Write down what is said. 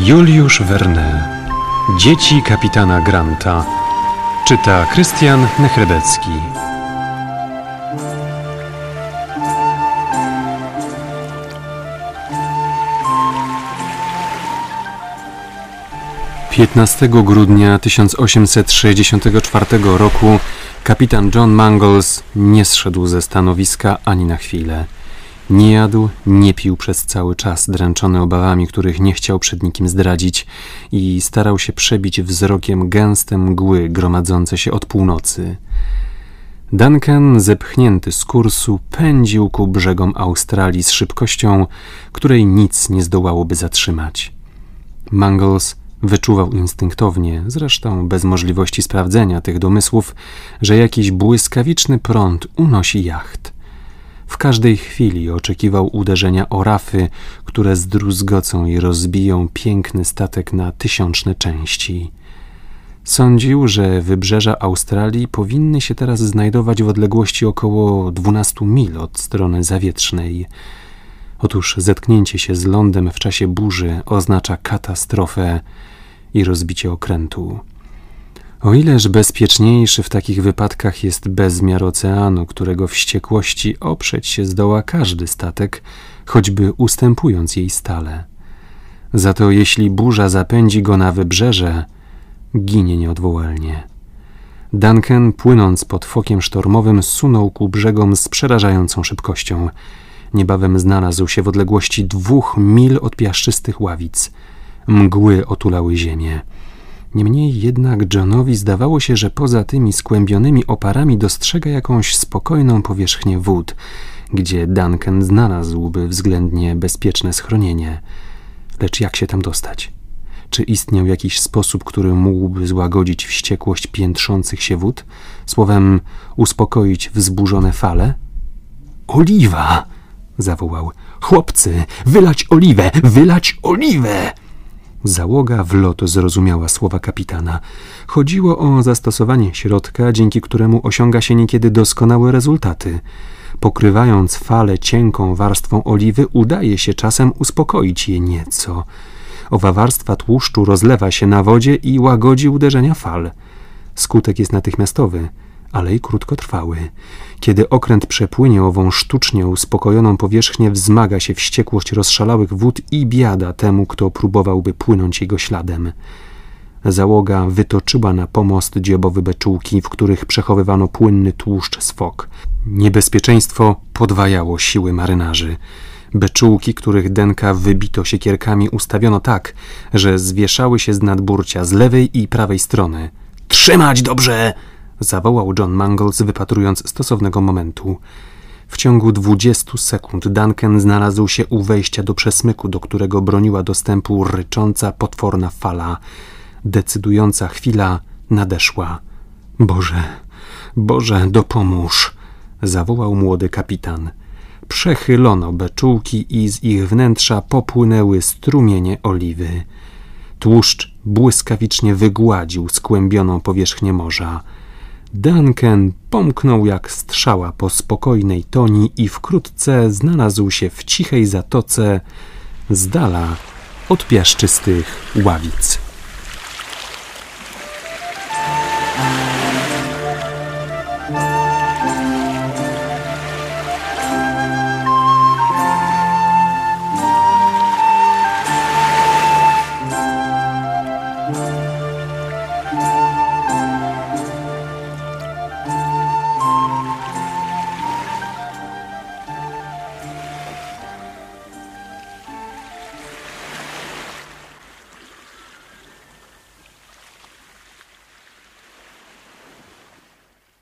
Juliusz Verne Dzieci kapitana Granta. Czyta Krystian Nechrebecki. 15 grudnia 1864 roku kapitan John Mangles nie zszedł ze stanowiska ani na chwilę. Nie jadł, nie pił przez cały czas, dręczony obawami, których nie chciał przed nikim zdradzić i starał się przebić wzrokiem gęste mgły gromadzące się od północy. Duncan, zepchnięty z kursu, pędził ku brzegom Australii z szybkością, której nic nie zdołałoby zatrzymać. Mangles wyczuwał instynktownie, zresztą bez możliwości sprawdzenia tych domysłów, że jakiś błyskawiczny prąd unosi jacht. W każdej chwili oczekiwał uderzenia o rafy, które zdruzgocą i rozbiją piękny statek na tysiączne części. Sądził, że wybrzeża Australii powinny się teraz znajdować w odległości około 12 mil od strony zawietrznej. Otóż zetknięcie się z lądem w czasie burzy oznacza katastrofę i rozbicie okrętu. O ileż bezpieczniejszy w takich wypadkach jest bezmiar oceanu, którego wściekłości oprzeć się zdoła każdy statek, choćby ustępując jej stale. Za to jeśli burza zapędzi go na wybrzeże, ginie nieodwołalnie. Duncan, płynąc pod fokiem sztormowym, sunął ku brzegom z przerażającą szybkością. Niebawem znalazł się w odległości dwóch mil od piaszczystych ławic. Mgły otulały ziemię. Niemniej jednak Johnowi zdawało się, że poza tymi skłębionymi oparami dostrzega jakąś spokojną powierzchnię wód, gdzie Duncan znalazłby względnie bezpieczne schronienie. Lecz jak się tam dostać? Czy istniał jakiś sposób, który mógłby złagodzić wściekłość piętrzących się wód? Słowem, uspokoić wzburzone fale? Oliwa! zawołał. Chłopcy, wylać oliwę, wylać oliwę! Załoga w lot zrozumiała słowa kapitana. Chodziło o zastosowanie środka, dzięki któremu osiąga się niekiedy doskonałe rezultaty. Pokrywając fale cienką warstwą oliwy, udaje się czasem uspokoić je nieco. Owa warstwa tłuszczu rozlewa się na wodzie i łagodzi uderzenia fal. Skutek jest natychmiastowy ale i krótkotrwały. Kiedy okręt przepłynie ową sztucznie uspokojoną powierzchnię, wzmaga się wściekłość rozszalałych wód i biada temu, kto próbowałby płynąć jego śladem. Załoga wytoczyła na pomost dziobowy beczułki, w których przechowywano płynny tłuszcz z fok. Niebezpieczeństwo podwajało siły marynarzy. Beczułki, których denka wybito siekierkami, ustawiono tak, że zwieszały się z nadburcia z lewej i prawej strony. Trzymać dobrze! Zawołał John Mangles, wypatrując stosownego momentu. W ciągu dwudziestu sekund Duncan znalazł się u wejścia do przesmyku, do którego broniła dostępu rycząca, potworna fala. Decydująca chwila nadeszła. Boże, Boże, dopomóż! zawołał młody kapitan. Przechylono beczułki i z ich wnętrza popłynęły strumienie oliwy. Tłuszcz błyskawicznie wygładził skłębioną powierzchnię morza. Duncan pomknął jak strzała po spokojnej toni i wkrótce znalazł się w cichej zatoce z dala od piaszczystych ławic.